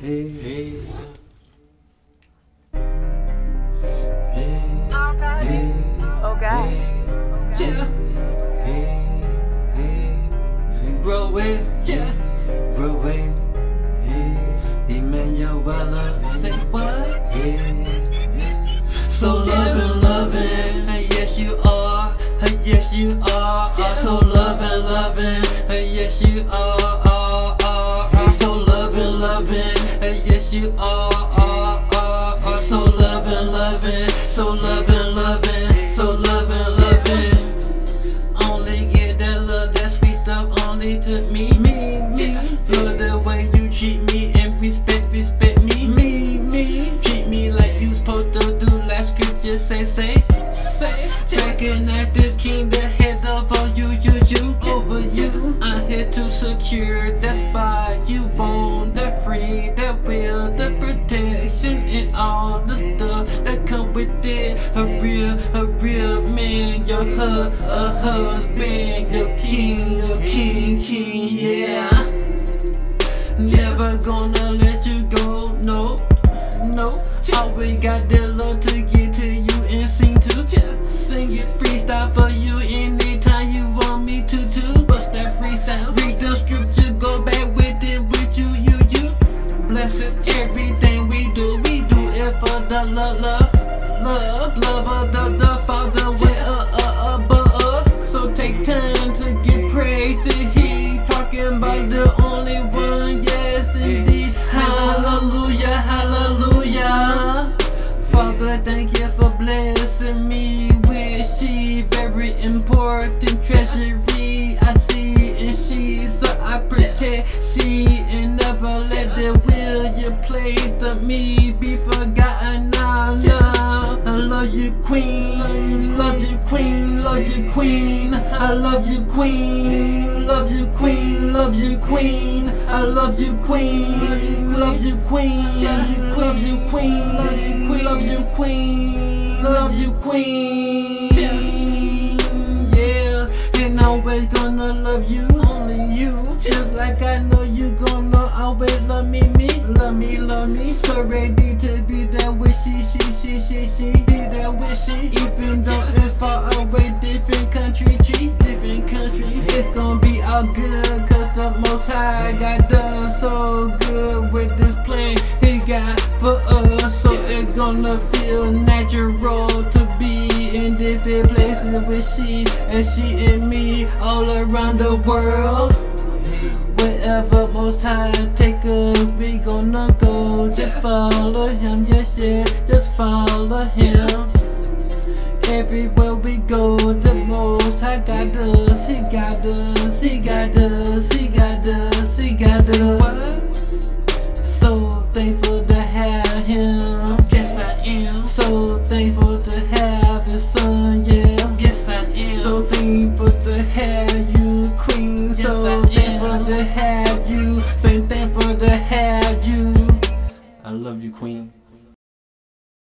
Hey, hey. Oh God. hey, hey. It, yeah. Grow it. So loving, loving, yes you are, yes you are, so loving, loving, yes you are, loving, so loving, loving, so loving, loving. Only get that love, that sweet stuff only to me, me, me. Love the way you treat me and respect, respect me, me, me. Treat me like you supposed to do, like scripture say, say, say. Recognize this king, the head of all you, you, you, over you. I'm here to secure that spot your a husband, your king, your king, king, yeah. Never gonna let you go, no, no. Always got that love to get to you and sing to. Sing it freestyle for you anytime you want me to. To bust that freestyle, read the scripture, go back with it with you, you, you. Bless it, everything we do, we do it for the love, love, love, love of the, she and never let the will you place to me be forgotten. Now, now, I love you, Queen. Love you, Queen. Love you, Queen. I love you, Queen. Love you, Queen. Love you, Queen. I love you, Queen. Love you, Queen. Love you, Queen. Love you, Queen. Love you, Queen. Yeah, gonna love you, only you. Just like I know you gonna always love me, me, love me, love me. So ready to be there with she, she, she, she, be there with she. Even though it's far away, different country, G, different country. It's gonna be all good, cause the most high got done so good with this plan he got for us. So it's gonna feel natural with she and she and me all around the world. Wherever most high take us, we gonna go. Just follow him, yes, yeah, just follow him. Everywhere we go, the most high got us, he got us, he got us, he got us, he got us. Queen.